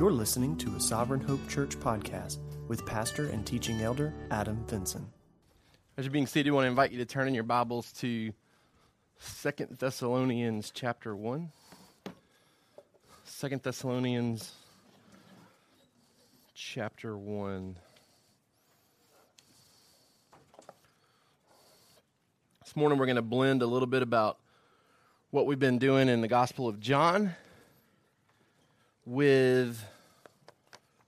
You're listening to a Sovereign Hope Church podcast with pastor and teaching elder Adam Vinson. As you're being seated, I want to invite you to turn in your Bibles to Second Thessalonians chapter 1. Second Thessalonians chapter 1. This morning we're going to blend a little bit about what we've been doing in the Gospel of John with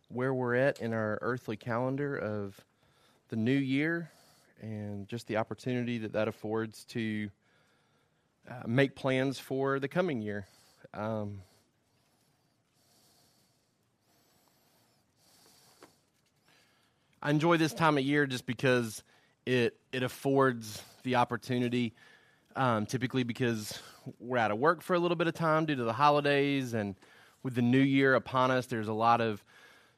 where we're at in our earthly calendar of the new year and just the opportunity that that affords to uh, make plans for the coming year. Um, I enjoy this time of year just because it it affords the opportunity. Um, typically, because we're out of work for a little bit of time due to the holidays, and with the new year upon us, there's a lot of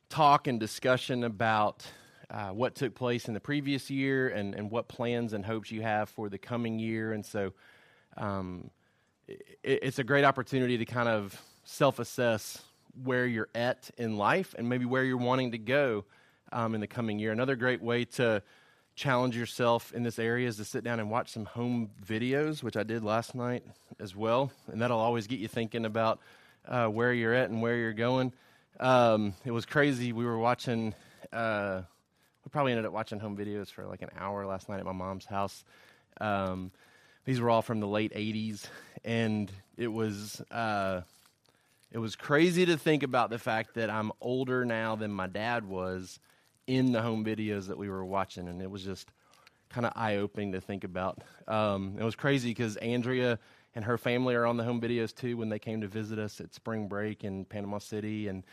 talk and discussion about uh, what took place in the previous year and, and what plans and hopes you have for the coming year. And so um, it, it's a great opportunity to kind of self assess where you're at in life and maybe where you're wanting to go um, in the coming year. Another great way to challenge yourself in this area is to sit down and watch some home videos, which I did last night as well. And that'll always get you thinking about uh, where you're at and where you're going. Um, it was crazy. We were watching, uh, we probably ended up watching home videos for like an hour last night at my mom's house. Um, these were all from the late 80s. And it was, uh, it was crazy to think about the fact that I'm older now than my dad was in the home videos that we were watching. And it was just kind of eye opening to think about. Um, it was crazy because Andrea and her family are on the home videos too when they came to visit us at spring break in Panama City. And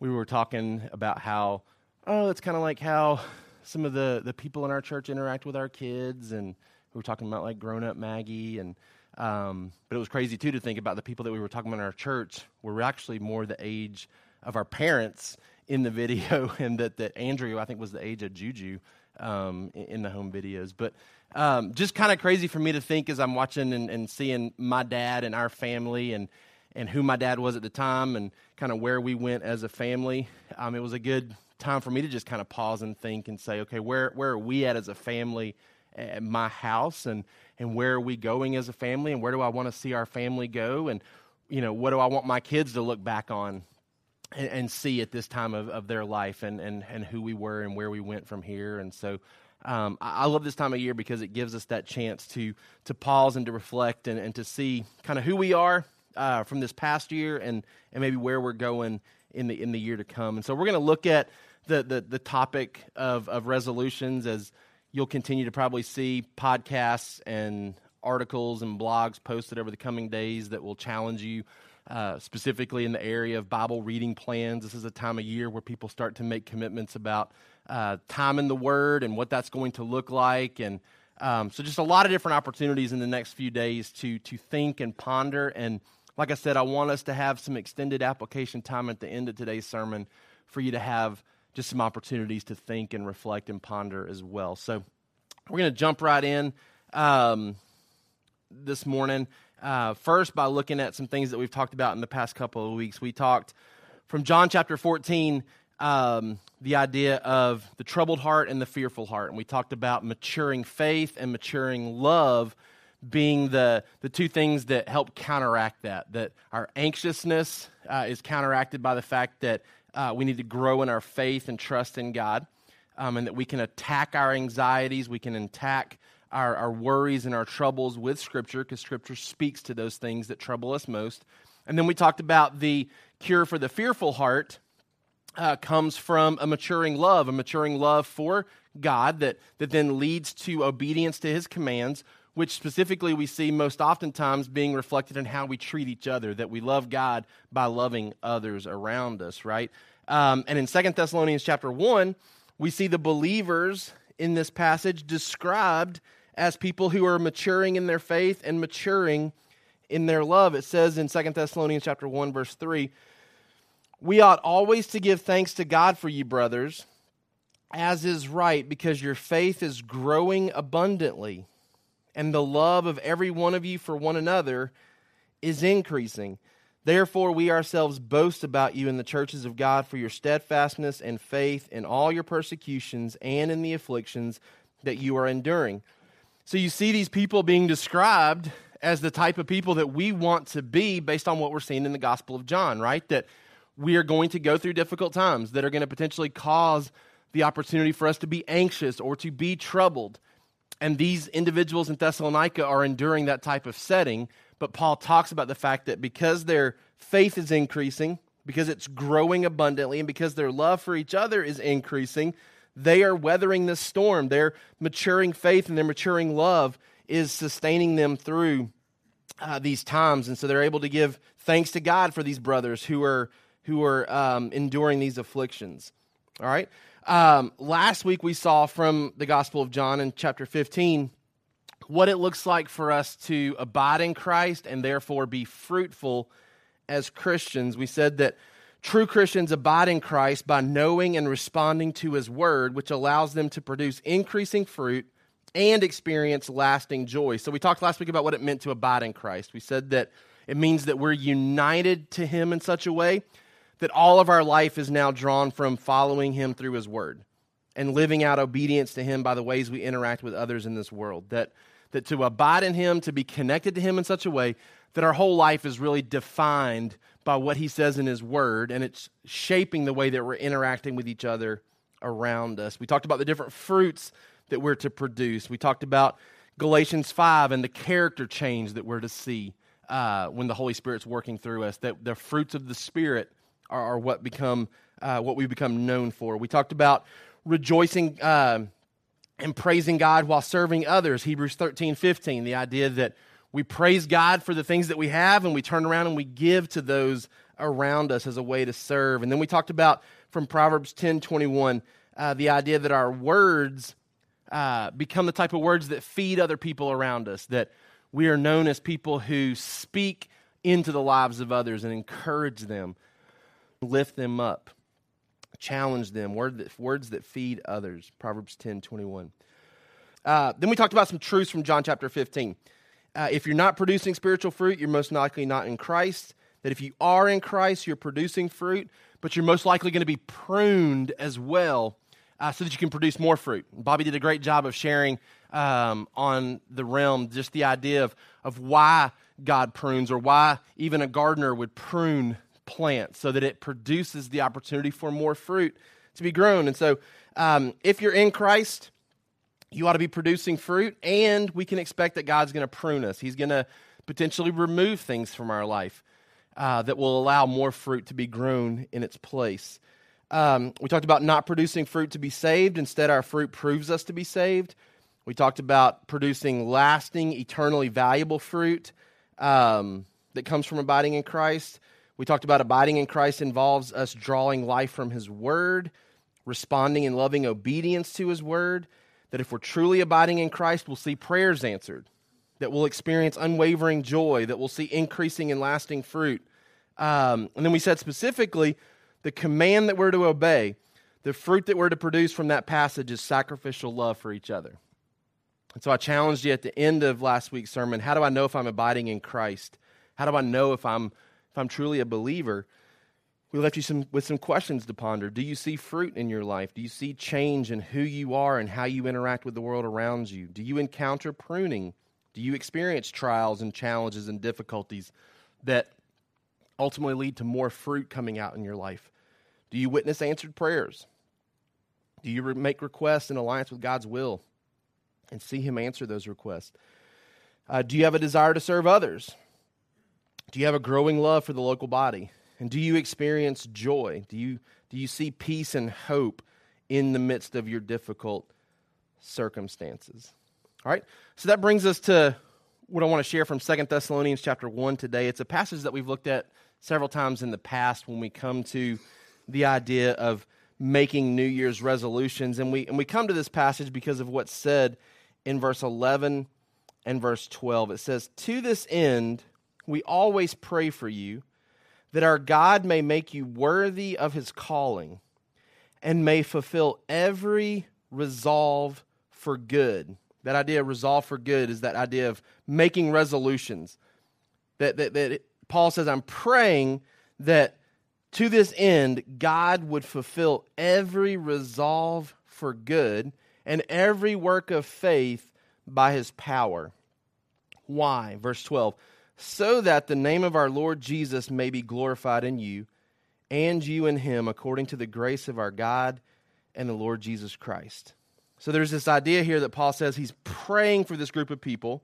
we were talking about how, oh, it's kind of like how some of the, the people in our church interact with our kids. And we were talking about like grown up Maggie. And, um, but it was crazy too to think about the people that we were talking about in our church were actually more the age of our parents in the video, and that, that Andrea, I think, was the age of Juju um, in, in the home videos. But um, just kind of crazy for me to think as I'm watching and, and, seeing my dad and our family and and who my dad was at the time and kind of where we went as a family. Um, it was a good time for me to just kind of pause and think and say, okay, where where are we at as a family at my house and and where are we going as a family and where do I want to see our family go and you know what do I want my kids to look back on and, and see at this time of, of their life and, and and who we were and where we went from here and so um, I, I, love this time of year because it gives us that chance to to pause and to reflect and, and to see kind of who we are uh, from this past year and and maybe where we're going in the in the year to come. And so we're going to look at the, the the topic of of resolutions as you'll continue to probably see podcasts and articles and blogs posted over the coming days that will challenge you uh, specifically in the area of Bible reading plans. This is a time of year where people start to make commitments about uh, time in the Word and what that's going to look like. And um, so, just a lot of different opportunities in the next few days to, to think and ponder. And like I said, I want us to have some extended application time at the end of today's sermon for you to have just some opportunities to think and reflect and ponder as well. So, we're going to jump right in um, this morning. Uh, first, by looking at some things that we've talked about in the past couple of weeks. We talked from John chapter 14 um, the idea of the troubled heart and the fearful heart. And we talked about maturing faith and maturing love being the, the two things that help counteract that. That our anxiousness uh, is counteracted by the fact that uh, we need to grow in our faith and trust in God, um, and that we can attack our anxieties, we can attack our, our worries and our troubles with Scripture, because Scripture speaks to those things that trouble us most. And then we talked about the cure for the fearful heart, uh, comes from a maturing love, a maturing love for God that, that then leads to obedience to his commands, which specifically we see most oftentimes being reflected in how we treat each other, that we love God by loving others around us, right? Um, and in Second Thessalonians chapter 1, we see the believers in this passage described as people who are maturing in their faith and maturing in their love. It says in Second Thessalonians chapter 1, verse 3, we ought always to give thanks to God for you, brothers, as is right, because your faith is growing abundantly, and the love of every one of you for one another is increasing, Therefore, we ourselves boast about you in the churches of God for your steadfastness and faith in all your persecutions and in the afflictions that you are enduring. So you see these people being described as the type of people that we want to be based on what we're seeing in the Gospel of John, right? That we are going to go through difficult times that are going to potentially cause the opportunity for us to be anxious or to be troubled. And these individuals in Thessalonica are enduring that type of setting. But Paul talks about the fact that because their faith is increasing, because it's growing abundantly, and because their love for each other is increasing, they are weathering this storm. Their maturing faith and their maturing love is sustaining them through uh, these times. And so they're able to give thanks to God for these brothers who are, who are um, enduring these afflictions. All right? Um, last week we saw from the Gospel of John in chapter 15 what it looks like for us to abide in Christ and therefore be fruitful as Christians. We said that true Christians abide in Christ by knowing and responding to his word, which allows them to produce increasing fruit and experience lasting joy. So we talked last week about what it meant to abide in Christ. We said that it means that we're united to him in such a way that all of our life is now drawn from following him through his word and living out obedience to him by the ways we interact with others in this world. That, that to abide in him, to be connected to him in such a way that our whole life is really defined by what he says in his word, and it's shaping the way that we're interacting with each other around us. We talked about the different fruits that we're to produce. We talked about Galatians 5 and the character change that we're to see uh, when the Holy Spirit's working through us, that the fruits of the Spirit are, are what become uh, what we become known for. We talked about rejoicing uh, and praising God while serving others. Hebrews 13, 15, the idea that we praise God for the things that we have and we turn around and we give to those around us as a way to serve. And then we talked about from Proverbs 10, 21, uh, the idea that our words uh, become the type of words that feed other people around us, that we are known as people who speak into the lives of others and encourage them lift them up, challenge them, word that, words that feed others. Proverbs 10 21. Uh, then we talked about some truths from John chapter 15. Uh, if you're not producing spiritual fruit, you're most likely not in Christ. That if you are in Christ, you're producing fruit, but you're most likely going to be pruned as well uh, so that you can produce more fruit. Bobby did a great job of sharing um, on the realm just the idea of, of why God prunes or why even a gardener would prune plant so that it produces the opportunity for more fruit to be grown. And so, um, if you're in Christ, you ought to be producing fruit, and we can expect that God's going to prune us. He's going to potentially remove things from our life uh, that will allow more fruit to be grown in its place. Um, we talked about not producing fruit to be saved. Instead, our fruit proves us to be saved. We talked about producing lasting, eternally valuable fruit um, that comes from abiding in Christ. We talked about abiding in Christ involves us drawing life from His Word, responding in loving obedience to His Word. That if we're truly abiding in Christ, we'll see prayers answered, that we'll experience unwavering joy, that we'll see increasing and lasting fruit. Um, and then we said specifically the command that we're to obey, the fruit that we're to produce from that passage is sacrificial love for each other. And so I challenged you at the end of last week's sermon how do I know if I'm abiding in Christ? How do I know if I'm if I'm truly a believer, we left you some, with some questions to ponder. Do you see fruit in your life? Do you see change in who you are and how you interact with the world around you? Do you encounter pruning? Do you experience trials and challenges and difficulties that ultimately lead to more fruit coming out in your life? Do you witness answered prayers? Do you make requests in alliance with God's will and see Him answer those requests? Uh, do you have a desire to serve others? Do you have a growing love for the local body? And do you experience joy? Do you, do you see peace and hope in the midst of your difficult circumstances? All right, so that brings us to what I want to share from Second Thessalonians chapter 1 today. It's a passage that we've looked at several times in the past when we come to the idea of making New Year's resolutions. And we, and we come to this passage because of what's said in verse 11 and verse 12. It says, To this end, we always pray for you that our God may make you worthy of his calling and may fulfill every resolve for good. That idea of resolve for good is that idea of making resolutions. That, that, that Paul says, I'm praying that to this end, God would fulfill every resolve for good and every work of faith by his power. Why? Verse 12. So that the name of our Lord Jesus may be glorified in you, and you in him, according to the grace of our God and the Lord Jesus Christ. So there's this idea here that Paul says he's praying for this group of people,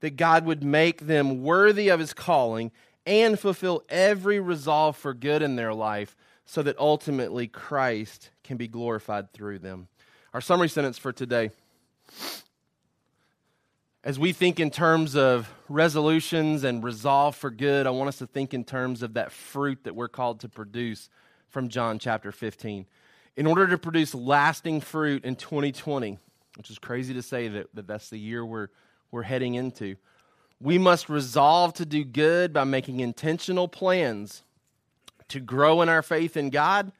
that God would make them worthy of his calling and fulfill every resolve for good in their life so that ultimately Christ can be glorified through them. Our summary sentence for today as we think in terms of resolutions and resolve for good, I want us to think in terms of that fruit that we're called to produce from John chapter 15. In order to produce lasting fruit in 2020, which is crazy to say that, that that's the year we're, we're heading into, we must resolve to do good by making intentional plans to grow in our faith in God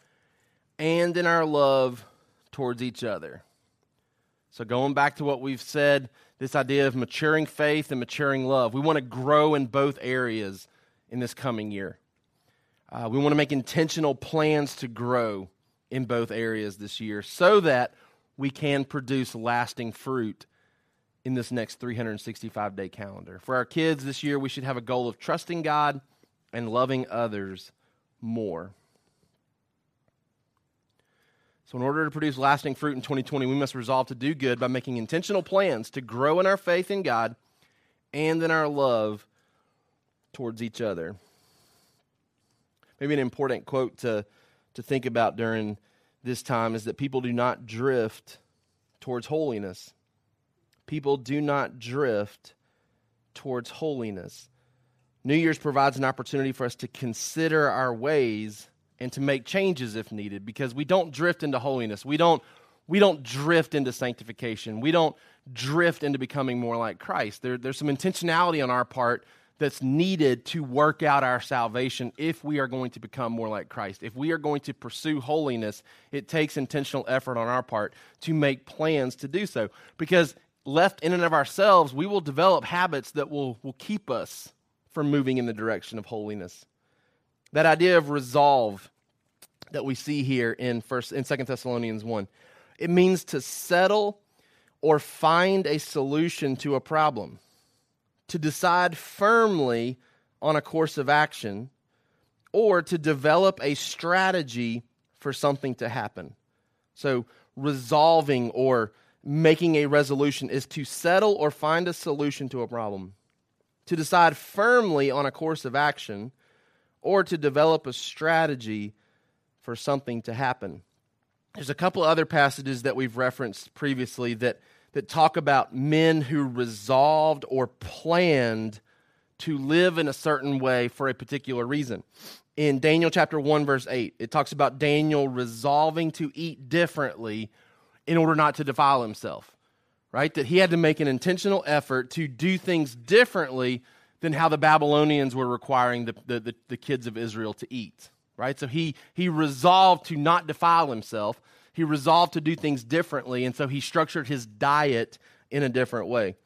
and in our love towards each other. So, going back to what we've said, this idea of maturing faith and maturing love, we want to grow in both areas in this coming year. Uh, we want to make intentional plans to grow in both areas this year so that we can produce lasting fruit in this next 365 day calendar. For our kids this year, we should have a goal of trusting God and loving others more. So, in order to produce lasting fruit in 2020, we must resolve to do good by making intentional plans to grow in our faith in God and in our love towards each other. Maybe an important quote to, to think about during this time is that people do not drift towards holiness. People do not drift towards holiness. New Year's provides an opportunity for us to consider our ways and to make changes if needed because we don't drift into holiness. We don't we don't drift into sanctification. We don't drift into becoming more like Christ. There, there's some intentionality on our part that's needed to work out our salvation if we are going to become more like Christ. If we are going to pursue holiness, it takes intentional effort on our part to make plans to do so. Because left in and of ourselves, we will develop habits that will, will keep us from moving in the direction of holiness. That idea of resolve that we see here in first in Second Thessalonians 1. It means to settle or find a solution to a problem, to decide firmly on a course of action, or to develop a strategy for something to happen. So, resolving or making a resolution is to settle or find a solution to a problem, to decide firmly on a course of action, or to develop a strategy for something to happen. There's a couple other passages that we've referenced previously that, that talk about men who resolved or planned to live in a certain way for a particular reason. In Daniel chapter 1, verse 8, it talks about Daniel resolving to eat differently in order not to defile himself, right? That he had to make an intentional effort to do things differently than how the Babylonians were requiring the, the, the, the kids of Israel to eat, right? So he, he resolved to not defile himself. He resolved to do things differently, and so he structured his diet in a different way.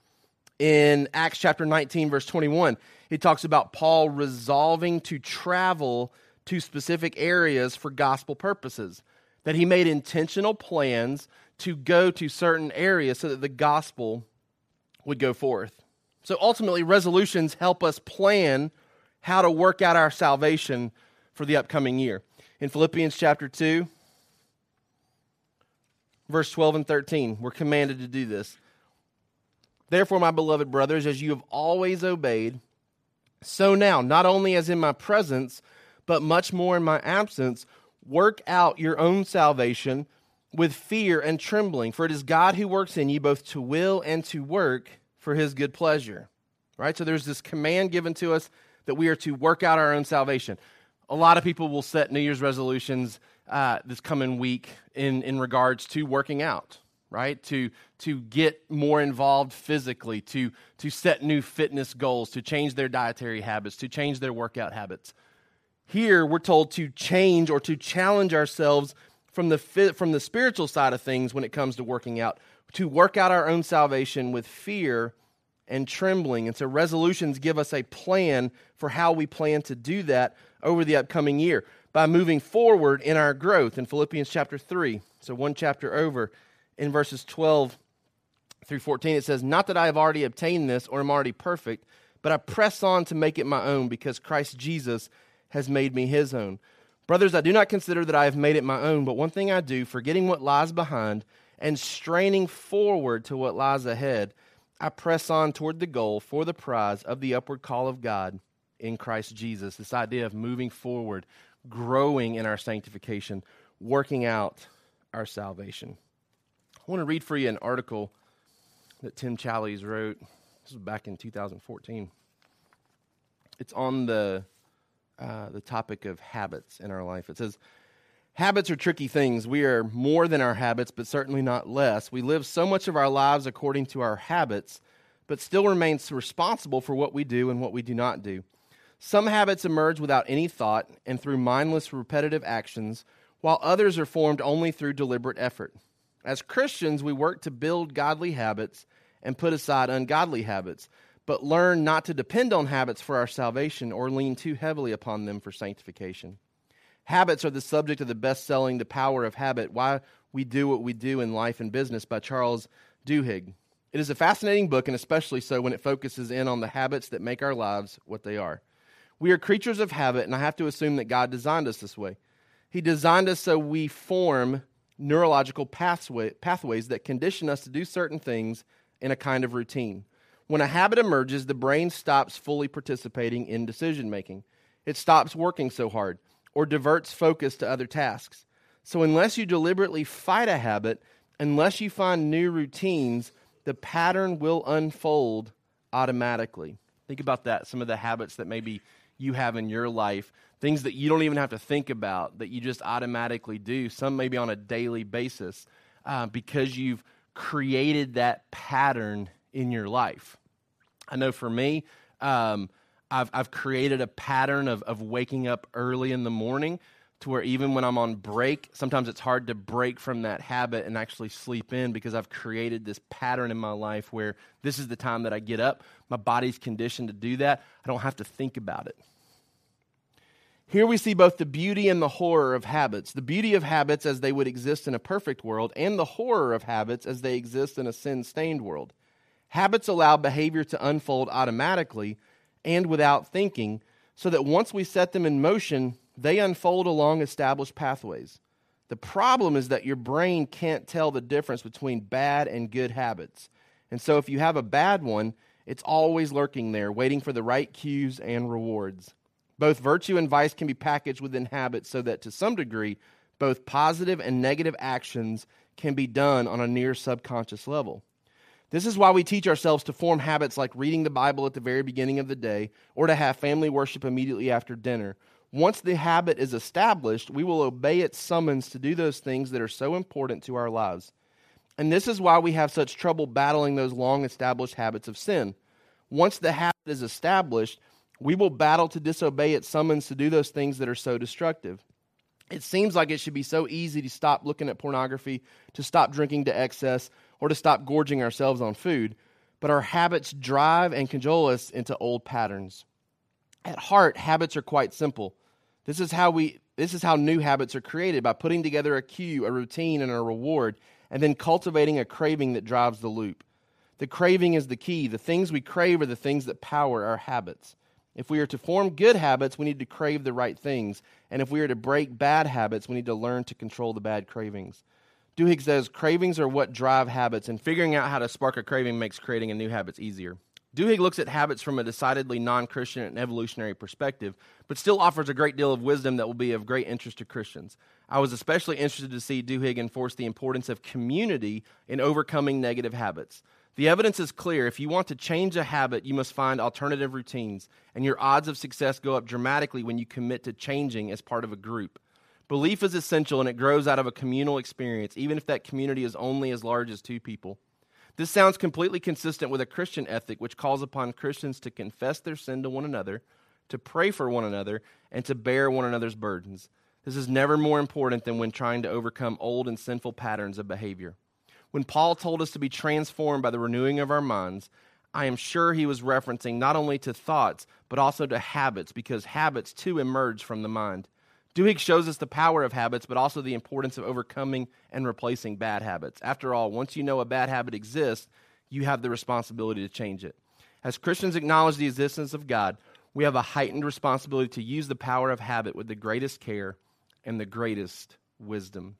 In Acts chapter 19, verse 21, it talks about Paul resolving to travel to specific areas for gospel purposes, that he made intentional plans to go to certain areas so that the gospel would go forth. So ultimately, resolutions help us plan how to work out our salvation for the upcoming year. In Philippians chapter 2, verse 12 and 13, we're commanded to do this. Therefore, my beloved brothers, as you have always obeyed, so now, not only as in my presence, but much more in my absence, work out your own salvation with fear and trembling. For it is God who works in you both to will and to work for his good pleasure. Right? So there's this command given to us that we are to work out our own salvation. A lot of people will set New Year's resolutions uh, this coming week in, in regards to working out, right? To, to get more involved physically, to, to set new fitness goals, to change their dietary habits, to change their workout habits. Here, we're told to change or to challenge ourselves from the, from the spiritual side of things when it comes to working out to work out our own salvation with fear and trembling. And so resolutions give us a plan for how we plan to do that over the upcoming year by moving forward in our growth in Philippians chapter 3. So one chapter over in verses 12 through 14 it says, "Not that I have already obtained this or am already perfect, but I press on to make it my own because Christ Jesus has made me his own." Brothers, I do not consider that I have made it my own, but one thing I do, forgetting what lies behind and straining forward to what lies ahead, I press on toward the goal for the prize of the upward call of God in Christ Jesus. This idea of moving forward, growing in our sanctification, working out our salvation. I want to read for you an article that Tim Challies wrote. This was back in 2014. It's on the uh, the topic of habits in our life. It says, Habits are tricky things. We are more than our habits, but certainly not less. We live so much of our lives according to our habits, but still remain responsible for what we do and what we do not do. Some habits emerge without any thought and through mindless, repetitive actions, while others are formed only through deliberate effort. As Christians, we work to build godly habits and put aside ungodly habits, but learn not to depend on habits for our salvation or lean too heavily upon them for sanctification. Habits are the subject of the best selling The Power of Habit Why We Do What We Do in Life and Business by Charles Duhigg. It is a fascinating book, and especially so when it focuses in on the habits that make our lives what they are. We are creatures of habit, and I have to assume that God designed us this way. He designed us so we form neurological pathway, pathways that condition us to do certain things in a kind of routine. When a habit emerges, the brain stops fully participating in decision making. It stops working so hard or diverts focus to other tasks. So, unless you deliberately fight a habit, unless you find new routines, the pattern will unfold automatically. Think about that. Some of the habits that maybe you have in your life, things that you don't even have to think about, that you just automatically do, some maybe on a daily basis, uh, because you've created that pattern in your life. I know for me, um, I've, I've created a pattern of, of waking up early in the morning to where even when I'm on break, sometimes it's hard to break from that habit and actually sleep in because I've created this pattern in my life where this is the time that I get up. My body's conditioned to do that. I don't have to think about it. Here we see both the beauty and the horror of habits. The beauty of habits as they would exist in a perfect world, and the horror of habits as they exist in a sin stained world. Habits allow behavior to unfold automatically and without thinking, so that once we set them in motion, they unfold along established pathways. The problem is that your brain can't tell the difference between bad and good habits. And so if you have a bad one, it's always lurking there, waiting for the right cues and rewards. Both virtue and vice can be packaged within habits so that to some degree, both positive and negative actions can be done on a near subconscious level. This is why we teach ourselves to form habits like reading the Bible at the very beginning of the day or to have family worship immediately after dinner. Once the habit is established, we will obey its summons to do those things that are so important to our lives. And this is why we have such trouble battling those long established habits of sin. Once the habit is established, we will battle to disobey its summons to do those things that are so destructive. It seems like it should be so easy to stop looking at pornography, to stop drinking to excess, or to stop gorging ourselves on food, but our habits drive and cajole us into old patterns. At heart, habits are quite simple. This is how we this is how new habits are created by putting together a cue, a routine, and a reward, and then cultivating a craving that drives the loop. The craving is the key. The things we crave are the things that power our habits. If we are to form good habits, we need to crave the right things. And if we are to break bad habits, we need to learn to control the bad cravings. Duhigg says cravings are what drive habits, and figuring out how to spark a craving makes creating a new habit easier. Duhigg looks at habits from a decidedly non Christian and evolutionary perspective, but still offers a great deal of wisdom that will be of great interest to Christians. I was especially interested to see Duhigg enforce the importance of community in overcoming negative habits. The evidence is clear. If you want to change a habit, you must find alternative routines, and your odds of success go up dramatically when you commit to changing as part of a group. Belief is essential and it grows out of a communal experience, even if that community is only as large as two people. This sounds completely consistent with a Christian ethic which calls upon Christians to confess their sin to one another, to pray for one another, and to bear one another's burdens. This is never more important than when trying to overcome old and sinful patterns of behavior. When Paul told us to be transformed by the renewing of our minds, I am sure he was referencing not only to thoughts, but also to habits, because habits too emerge from the mind. Duhigg shows us the power of habits, but also the importance of overcoming and replacing bad habits. After all, once you know a bad habit exists, you have the responsibility to change it. As Christians acknowledge the existence of God, we have a heightened responsibility to use the power of habit with the greatest care and the greatest wisdom.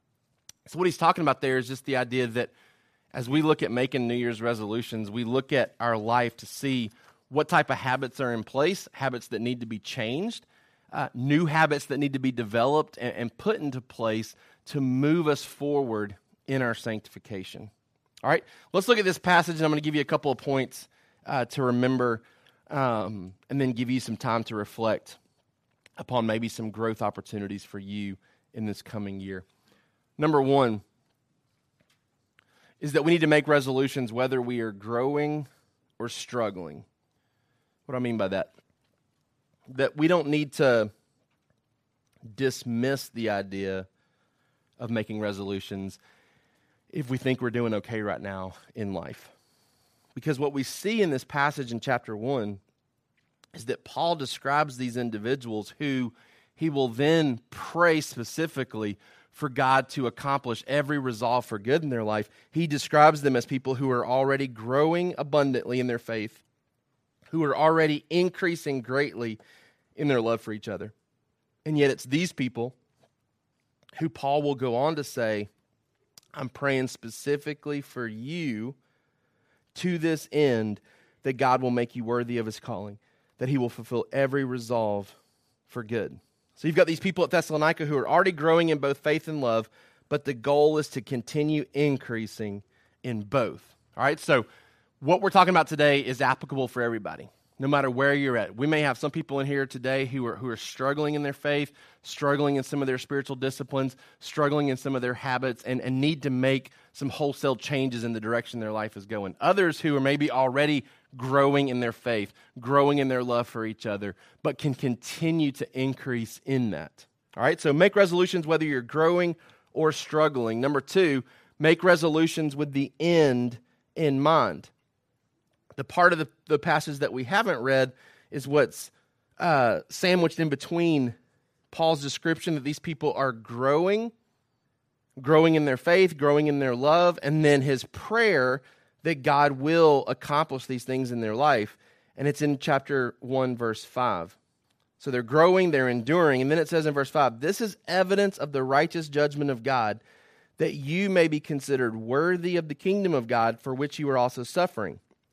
So, what he's talking about there is just the idea that as we look at making New Year's resolutions, we look at our life to see what type of habits are in place, habits that need to be changed, uh, new habits that need to be developed and, and put into place to move us forward in our sanctification. All right, let's look at this passage, and I'm going to give you a couple of points uh, to remember um, and then give you some time to reflect upon maybe some growth opportunities for you in this coming year. Number one is that we need to make resolutions whether we are growing or struggling. What do I mean by that? That we don't need to dismiss the idea of making resolutions if we think we're doing okay right now in life. Because what we see in this passage in chapter 1 is that Paul describes these individuals who he will then pray specifically for God to accomplish every resolve for good in their life. He describes them as people who are already growing abundantly in their faith, who are already increasing greatly in their love for each other. And yet, it's these people who Paul will go on to say, I'm praying specifically for you to this end that God will make you worthy of his calling, that he will fulfill every resolve for good. So you've got these people at Thessalonica who are already growing in both faith and love, but the goal is to continue increasing in both. All right, so what we're talking about today is applicable for everybody no matter where you're at. We may have some people in here today who are, who are struggling in their faith, struggling in some of their spiritual disciplines, struggling in some of their habits, and, and need to make some wholesale changes in the direction their life is going. Others who are maybe already growing in their faith, growing in their love for each other, but can continue to increase in that. All right, so make resolutions whether you're growing or struggling. Number two, make resolutions with the end in mind the part of the, the passage that we haven't read is what's uh, sandwiched in between Paul's description that these people are growing, growing in their faith, growing in their love, and then his prayer that God will accomplish these things in their life. And it's in chapter 1, verse 5. So they're growing, they're enduring. And then it says in verse 5 this is evidence of the righteous judgment of God, that you may be considered worthy of the kingdom of God for which you are also suffering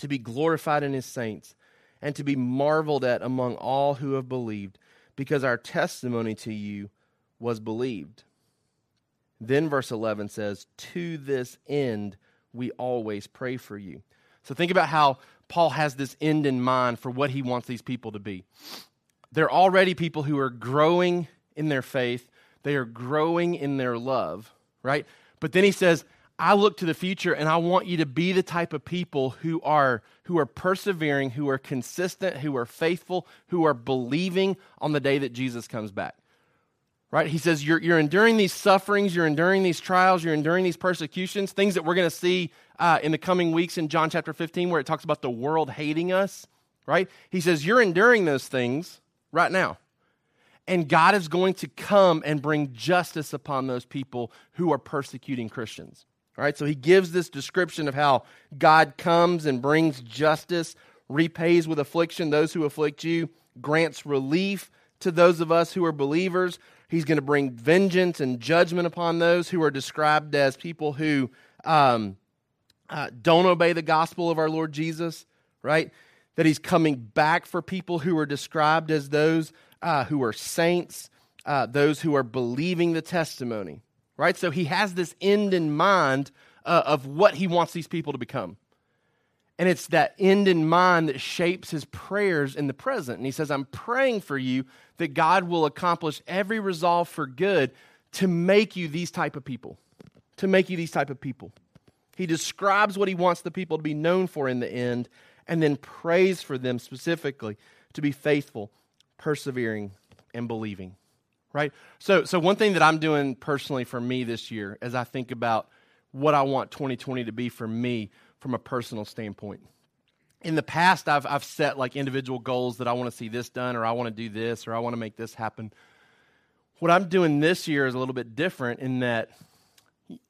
to be glorified in his saints, and to be marveled at among all who have believed, because our testimony to you was believed. Then verse 11 says, To this end we always pray for you. So think about how Paul has this end in mind for what he wants these people to be. They're already people who are growing in their faith, they are growing in their love, right? But then he says, I look to the future and I want you to be the type of people who are who are persevering, who are consistent, who are faithful, who are believing on the day that Jesus comes back. Right? He says you're, you're enduring these sufferings, you're enduring these trials, you're enduring these persecutions, things that we're going to see uh, in the coming weeks in John chapter 15, where it talks about the world hating us. Right? He says you're enduring those things right now. And God is going to come and bring justice upon those people who are persecuting Christians. All right, so he gives this description of how God comes and brings justice, repays with affliction those who afflict you, grants relief to those of us who are believers. He's going to bring vengeance and judgment upon those who are described as people who um, uh, don't obey the gospel of our Lord Jesus, right? That he's coming back for people who are described as those uh, who are saints, uh, those who are believing the testimony right? So he has this end in mind uh, of what he wants these people to become. And it's that end in mind that shapes his prayers in the present. And he says, I'm praying for you that God will accomplish every resolve for good to make you these type of people. To make you these type of people. He describes what he wants the people to be known for in the end and then prays for them specifically to be faithful, persevering, and believing. Right? So so one thing that I'm doing personally for me this year as I think about what I want 2020 to be for me from a personal standpoint. In the past I've I've set like individual goals that I want to see this done or I want to do this or I want to make this happen. What I'm doing this year is a little bit different in that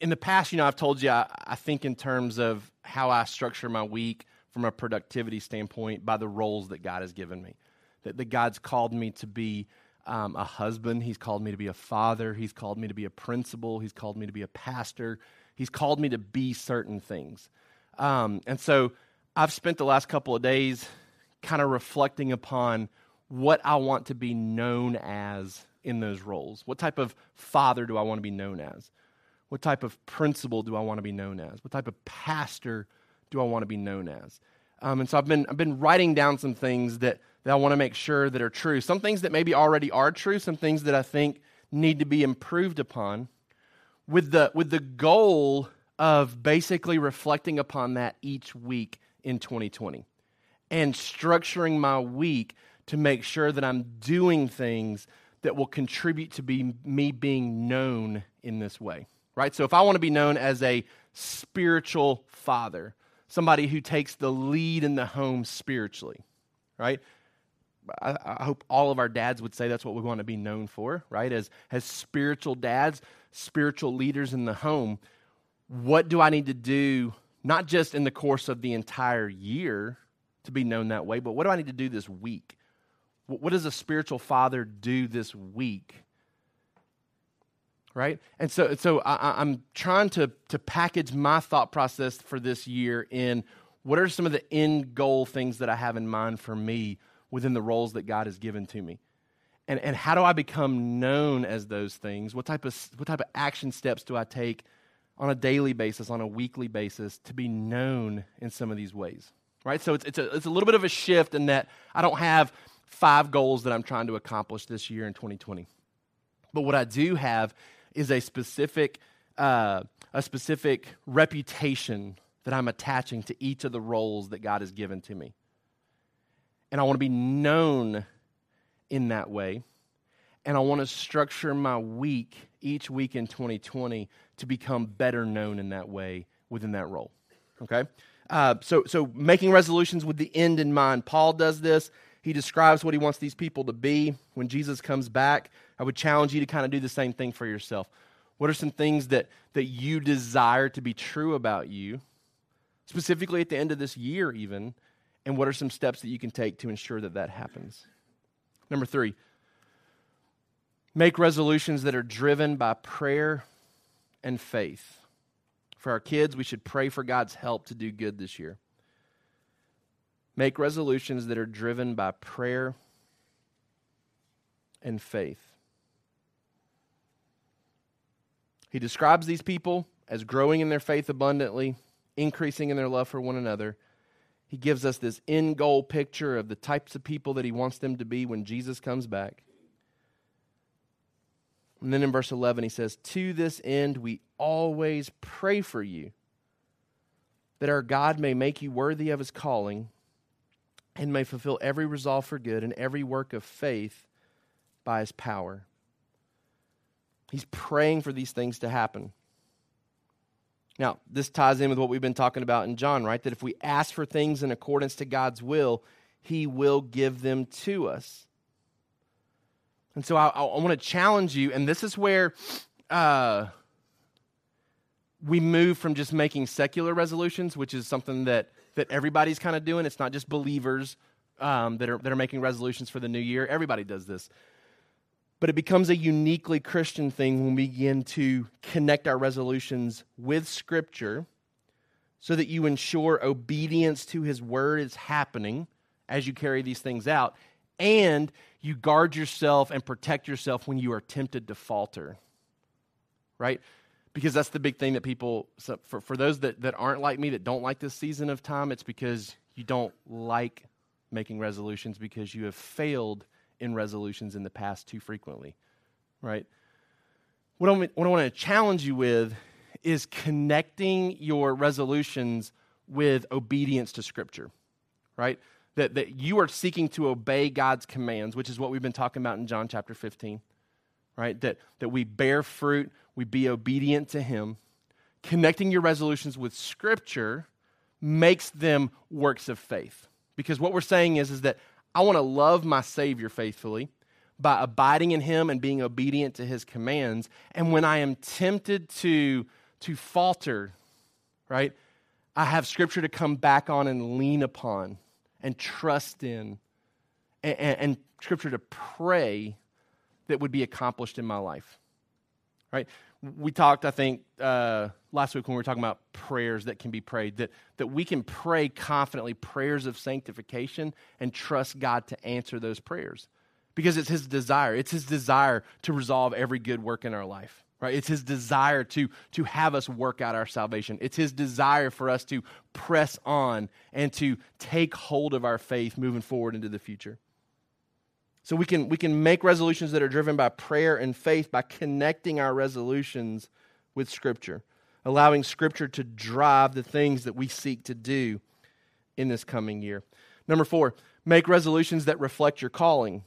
in the past, you know, I've told you I, I think in terms of how I structure my week from a productivity standpoint by the roles that God has given me. That, that God's called me to be um, a husband, He's called me to be a father, He's called me to be a principal, He's called me to be a pastor, He's called me to be certain things. Um, and so I've spent the last couple of days kind of reflecting upon what I want to be known as in those roles. What type of father do I want to be known as? What type of principal do I want to be known as? What type of pastor do I want to be known as? Um, and so I've been, I've been writing down some things that, that I want to make sure that are true. Some things that maybe already are true, some things that I think need to be improved upon, with the, with the goal of basically reflecting upon that each week in 2020 and structuring my week to make sure that I'm doing things that will contribute to be me being known in this way right? So if I want to be known as a spiritual father, somebody who takes the lead in the home spiritually, right? I, I, hope all of our dads would say that's what we want to be known for, right? As, as spiritual dads, spiritual leaders in the home. What do I need to do, not just in the course of the entire year to be known that way, but what do I need to do this week? What, does a spiritual father do this week right? And so, so I, am trying to, to package my thought process for this year in what are some of the end goal things that I have in mind for me within the roles that God has given to me? And, and how do I become known as those things? What type, of, what type of action steps do I take on a daily basis, on a weekly basis, to be known in some of these ways? Right? So it's, it's, a, it's a little bit of a shift in that I don't have five goals that I'm trying to accomplish this year in 2020. But what I do have is a specific, uh, a specific reputation that I'm attaching to each of the roles that God has given to me. And I want to be known in that way. And I want to structure my week, each week in 2020, to become better known in that way within that role. Okay? Uh, so, so making resolutions with the end in mind. Paul does this. He describes what he wants these people to be when Jesus comes back. I would challenge you to kind of do the same thing for yourself. What are some things that, that you desire to be true about you, specifically at the end of this year, even? And what are some steps that you can take to ensure that that happens? Number three, make resolutions that are driven by prayer and faith. For our kids, we should pray for God's help to do good this year. Make resolutions that are driven by prayer and faith. He describes these people as growing in their faith abundantly, increasing in their love for one another. He gives us this end goal picture of the types of people that he wants them to be when Jesus comes back. And then in verse 11, he says, To this end, we always pray for you, that our God may make you worthy of his calling and may fulfill every resolve for good and every work of faith by his power. He's praying for these things to happen. Now, this ties in with what we've been talking about in John, right? That if we ask for things in accordance to God's will, He will give them to us. And so I, I want to challenge you, and this is where uh, we move from just making secular resolutions, which is something that, that everybody's kind of doing. It's not just believers um, that, are, that are making resolutions for the new year. Everybody does this. But it becomes a uniquely Christian thing when we begin to connect our resolutions with Scripture so that you ensure obedience to His Word is happening as you carry these things out, and you guard yourself and protect yourself when you are tempted to falter. Right? because that's the big thing that people, so for, for those that, that aren't like me, that don't like this season of time, it's because you don't like making resolutions because you have failed in resolutions in the past too frequently, right? What I, what I want to challenge you with is connecting your resolutions with obedience to Scripture, right? That, that you are seeking to obey God's commands, which is what we've been talking about in John chapter 15, right? That, that we bear fruit, we be obedient to Him. Connecting your resolutions with Scripture makes them works of faith. Because what we're saying is, is that I want to love my Savior faithfully by abiding in him and being obedient to his commands. And when I am tempted to, to falter, right, I have scripture to come back on and lean upon and trust in, and, and, and scripture to pray that would be accomplished in my life. Right? We talked, I think, uh, last week when we were talking about prayers that can be prayed, that, that we can pray confidently prayers of sanctification and trust God to answer those prayers because it's his desire. It's his desire to resolve every good work in our life. Right? It's his desire to, to have us work out our salvation. It's his desire for us to press on and to take hold of our faith moving forward into the future. So we can, we can make resolutions that are driven by prayer and faith by connecting our resolutions with Scripture, allowing Scripture to drive the things that we seek to do in this coming year. Number four, make resolutions that reflect your calling.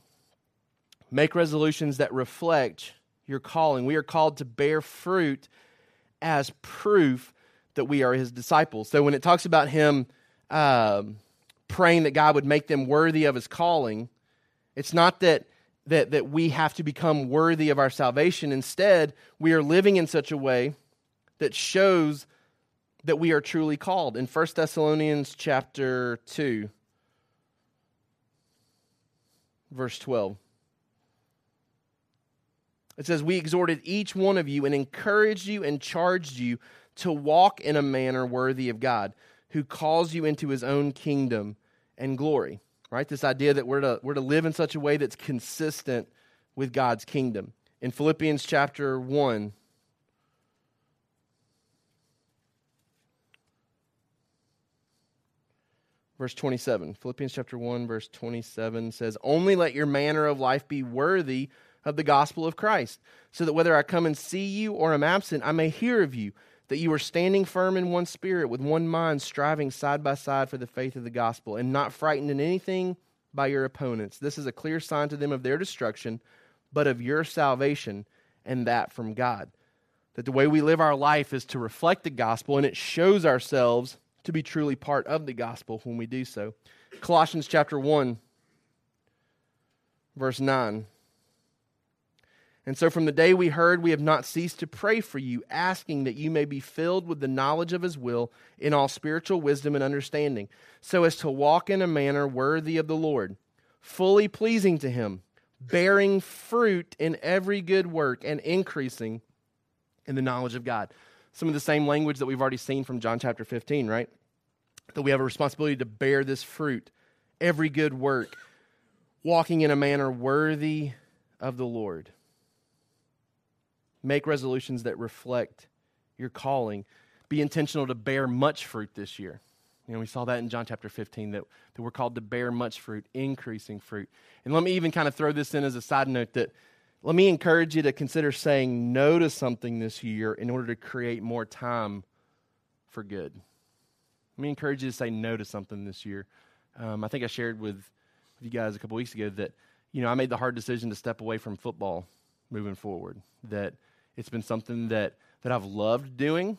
Make resolutions that reflect your calling. We are called to bear fruit as proof that we are his disciples. So when it talks about him um, praying that God would make them worthy of his calling, it's not that, that, that we have to become worthy of our salvation. Instead, we are living in such a way that shows that we are truly called. In 1 Thessalonians chapter 2, verse 12. It says, We exhorted each one of you and encouraged you and charged you to walk in a manner worthy of God, who calls you into his own kingdom and glory. Right? This idea that we're to, we're to live in such a way that's consistent with God's kingdom. In Philippians chapter 1, verse 27. Philippians chapter 1, verse 27 says, Only let your manner of life be worthy of the gospel of Christ, so that whether I come and see you or am absent, I may hear of you, that you are standing firm in one spirit, with one mind, striving side by side for the faith of the gospel, and not frightened in anything by your opponents. This is a clear sign to them of their destruction, but of your salvation, and that from God. That the way we live our life is to reflect the gospel, and it shows ourselves to be truly part of the gospel when we do so. Colossians chapter 1, verse 9. And so from the day we heard, we have not ceased to pray for you, asking that you may be filled with the knowledge of his will in all spiritual wisdom and understanding, so as to walk in a manner worthy of the Lord, fully pleasing to him, bearing fruit in every good work and increasing in the knowledge of God. Some of the same language that we've already seen from John chapter 15, right? That we have a responsibility to bear this fruit, every good work, walking in a manner worthy of the Lord. Make resolutions that reflect your calling. Be intentional to bear much fruit this year. You know, we saw that in John chapter 15 that, that we're called to bear much fruit, increasing fruit. And let me even kind of throw this in as a side note that let me encourage you to consider saying no to something this year in order to create more time for good. Let me encourage you to say no to something this year. Um, I think I shared with, you guys a couple weeks ago that, you know, I made the hard decision to step away from football moving forward. That it's been something that, that I've loved doing.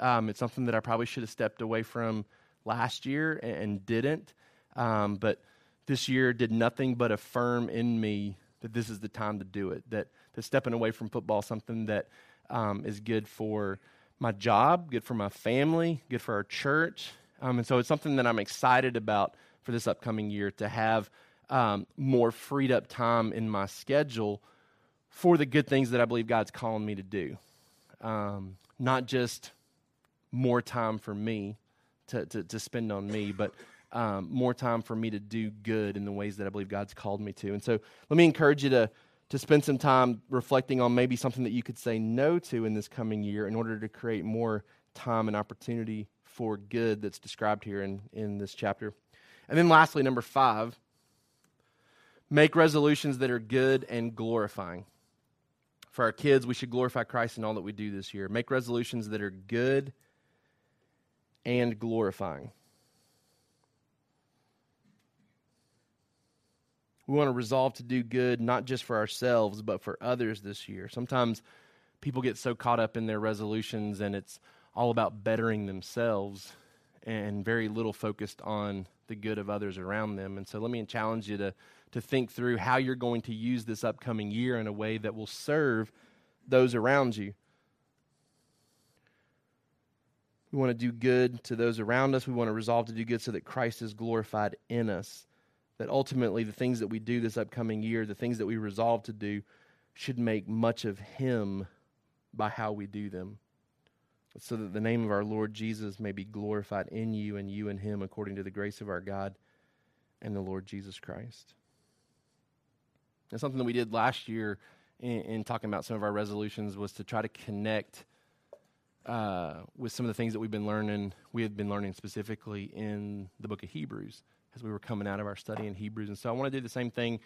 Um, it's something that I probably should have stepped away from last year and, and didn't. Um, but this year did nothing but affirm in me that this is the time to do it. That, that stepping away from football is something that um, is good for my job, good for my family, good for our church. Um, and so it's something that I'm excited about for this upcoming year to have um, more freed up time in my schedule for the good things that I believe God's calling me to do. Um, not just more time for me to, to, to spend on me, but um, more time for me to do good in the ways that I believe God's called me to. And so let me encourage you to, to spend some time reflecting on maybe something that you could say no to in this coming year in order to create more time and opportunity for good that's described here in, in this chapter. And then lastly, number five, make resolutions that are good and glorifying. For our kids, we should glorify Christ in all that we do this year. Make resolutions that are good and glorifying. We want to resolve to do good, not just for ourselves, but for others this year. Sometimes people get so caught up in their resolutions and it's all about bettering themselves and very little focused on the good of others around them. And so let me challenge you to, to think through how you're going to use this upcoming year in a way that will serve those around you. We want to do good to those around us. We want to resolve to do good so that Christ is glorified in us that ultimately the things that we do this upcoming year, the things that we resolve to do, should make much of Him by how we do them. So that the name of our Lord Jesus may be glorified in you and you in Him according to the grace of our God and the Lord Jesus Christ. And something that we did last year in, in talking about some of our resolutions was to try to connect uh, with some of the things that we've been learning, we had been learning specifically in the book of Hebrews as we were coming out of our study in Hebrews. And so I want to do the same thing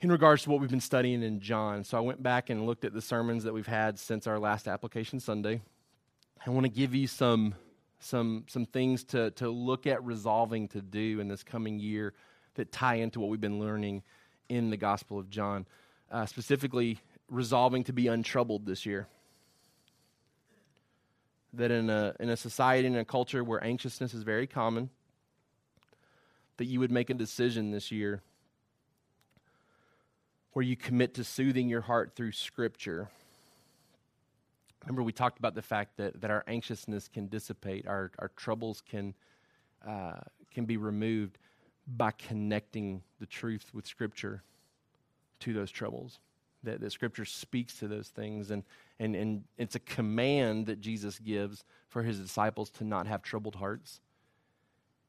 in regards to what we've been studying in John. So I went back and looked at the sermons that we've had since our last application Sunday. I want to give you some some some things to to look at resolving to do in this coming year that tie into what we've been learning in the Gospel of John. Uh, specifically, resolving to be untroubled this year. That in a in a society and a culture where anxiousness is very common, that you would make a decision this year where you commit to soothing your heart through Scripture. Remember, we talked about the fact that, that our anxiousness can dissipate, our, our troubles can, uh, can be removed by connecting the truth with Scripture to those troubles. That, that Scripture speaks to those things, and, and, and it's a command that Jesus gives for his disciples to not have troubled hearts.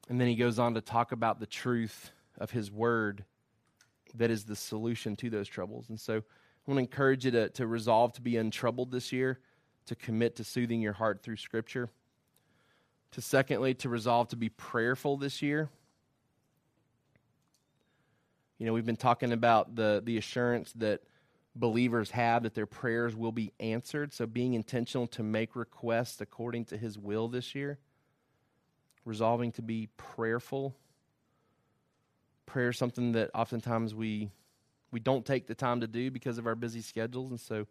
And then he goes on to talk about the truth of his word that is the solution to those troubles. And so I want to encourage you to, to resolve to be untroubled this year, to commit to soothing your heart through Scripture. To secondly, to resolve to be prayerful this year. You know, we've been talking about the, the assurance that believers have that their prayers will be answered. So being intentional to make requests according to his will this year resolving to be prayerful. Prayer is something that oftentimes we we don't take the time to do because of our busy schedules, and so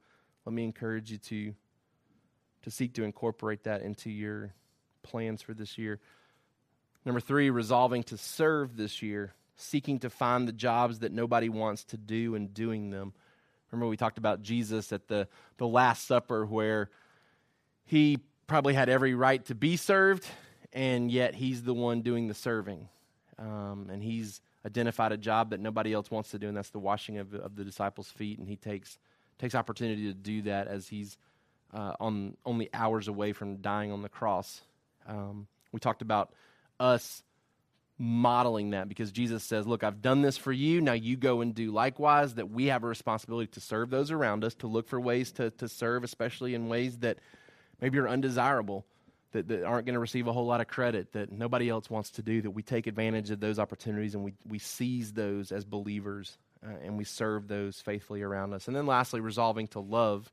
let me encourage you to to seek to incorporate that into your plans for this year. Number three, resolving to serve this year, seeking to find the jobs that nobody wants to do and doing them. Remember, we talked about Jesus at the, the Last Supper where he probably had every right to be served, and yet he's the one doing the serving. Um, and he's identified a job that nobody else wants to do, and that's the washing of, of the disciples' feet. And he takes takes opportunity to do that as he's uh, on only hours away from dying on the cross. Um, we talked about us modeling that because Jesus says, Look, I've done this for you. Now you go and do likewise. That we have a responsibility to serve those around us, to look for ways to, to serve, especially in ways that maybe are undesirable that, that aren't going to receive a whole lot of credit that nobody else wants to do, that we take advantage of those opportunities and we, we seize those as believers uh, and we serve those faithfully around us. And then lastly, resolving to love,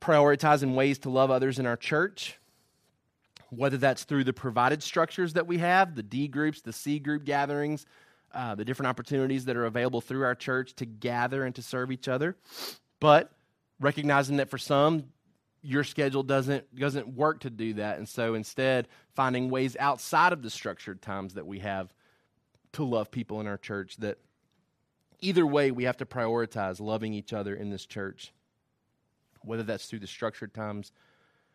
prioritizing ways to love others in our church, whether that's through the provided structures that we have, the D groups, the C group gatherings, uh, the different opportunities that are available through our church to gather and to serve each other. But recognizing that for some, your schedule doesn't doesn't work to do that and so instead finding ways outside of the structured times that we have to love people in our church that either way we have to prioritize loving each other in this church whether that's through the structured times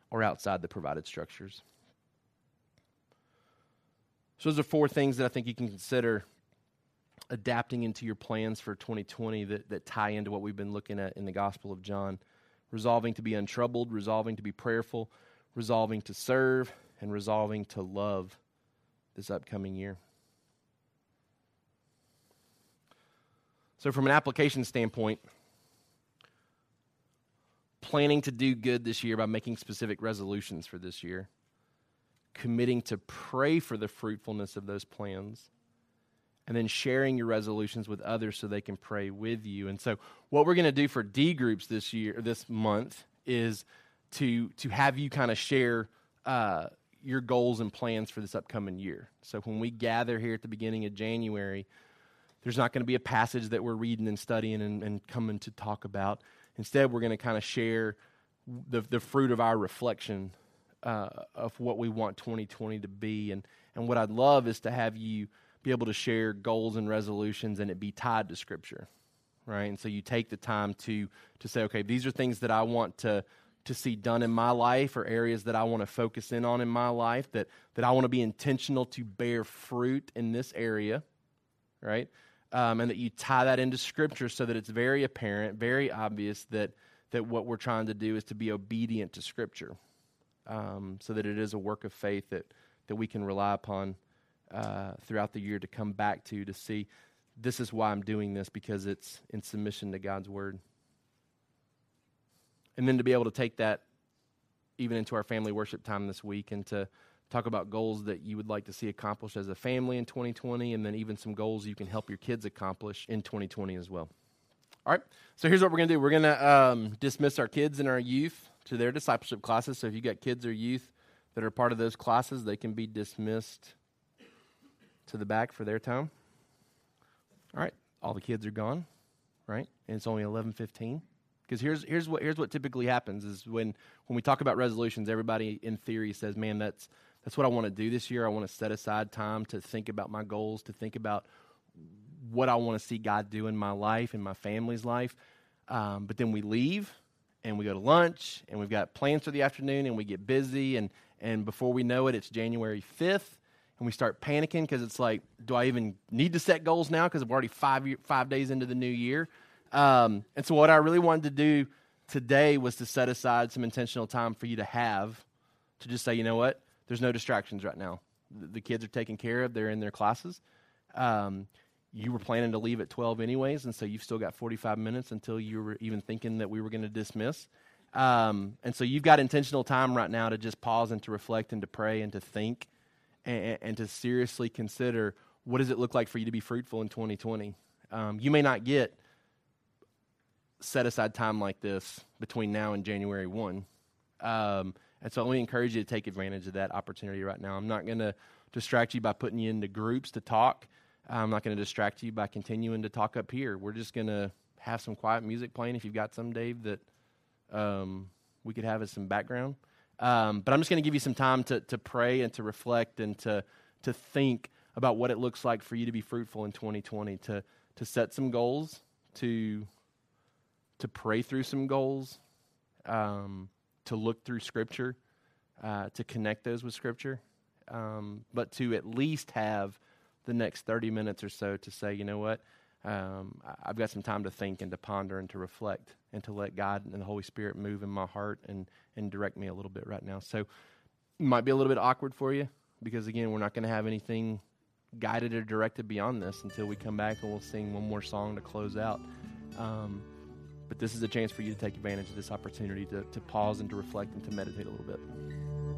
or outside the provided structures so those are four things that i think you can consider adapting into your plans for 2020 that, that tie into what we've been looking at in the gospel of john resolving to be untroubled, resolving to be prayerful, resolving to serve, and resolving to love this upcoming year. So, from an application standpoint, planning to do good this year by making specific resolutions for this year, committing to pray for the fruitfulness of those plans, and then sharing your resolutions with others so they can pray with you. And so, what we're going to do for D groups this year, this month, is to to have you kind of share uh, your goals and plans for this upcoming year. So, when we gather here at the beginning of January, there's not going to be a passage that we're reading and studying and, and coming to talk about. Instead, we're going to kind of share the the fruit of our reflection uh, of what we want 2020 to be. And and what I'd love is to have you be able to share goals and resolutions and it be tied to scripture right? And so you take the time to to say okay these are things that i want to to see done in my life or areas that i want to focus in on in my life that that i want to be intentional to bear fruit in this area right? Um, and that you tie that into scripture so that it's very apparent very obvious that that what we're trying to do is to be obedient to scripture um, so that it is a work of faith that that we can rely upon uh, throughout the year to come back to to see this is why I'm doing this because it's in submission to God's word. And then to be able to take that even into our family worship time this week and to talk about goals that you would like to see accomplished as a family in 2020 and then even some goals you can help your kids accomplish in 2020 as well. All right, so here's what we're going to do we're going to um, dismiss our kids and our youth to their discipleship classes. So if you got kids or youth that are part of those classes, they can be dismissed to the back for their time. All right, all the kids are gone, right? And it's only 11:15. Because here's here's what here's what typically happens is when when we talk about resolutions, everybody in theory says, "Man, that's that's what I want to do this year. I want to set aside time to think about my goals, to think about what I want to see God do in my life in my family's life." Um, but then we leave and we go to lunch and we've got plans for the afternoon and we get busy and and before we know it, it's January 5th and we start panicking because it's like, do I even need to set goals now? Because I'm already five year, five days into the new year. Um, and so, what I really wanted to do today was to set aside some intentional time for you to have to just say, you know what, there's no distractions right now. The, the kids are taken care of; they're in their classes. Um, you were planning to leave at 12 anyways, and so you've still got 45 minutes until you were even thinking that we were going to dismiss. Um, and so you've got intentional time right now to just pause and to reflect and to pray and to think and, and, to seriously consider what does it look like for you to be fruitful in 2020. Um, you may not get set aside time like this between now and January 1. Um, and so let me encourage you to take advantage of that opportunity right now. I'm not going to distract you by putting you into groups to talk. I'm not going to distract you by continuing to talk up here. We're just going to have some quiet music playing. If you've got some, Dave, that um, we could have as some background. Um, but I'm just going to give you some time to, to pray and to reflect and to, to think about what it looks like for you to be fruitful in 2020, to, to set some goals, to, to pray through some goals, um, to look through Scripture, uh, to connect those with Scripture, um, but to at least have the next 30 minutes or so to say, you know what, um, I've got some time to think and to ponder and to reflect and to let God and the Holy Spirit move in my heart and, and direct me a little bit right now. So it might be a little bit awkward for you because, again, we're not going to have anything guided or directed beyond this until we come back and we'll sing one more song to close out. Um, but this is a chance for you to take advantage of this opportunity to, to pause and to reflect and to meditate a little bit.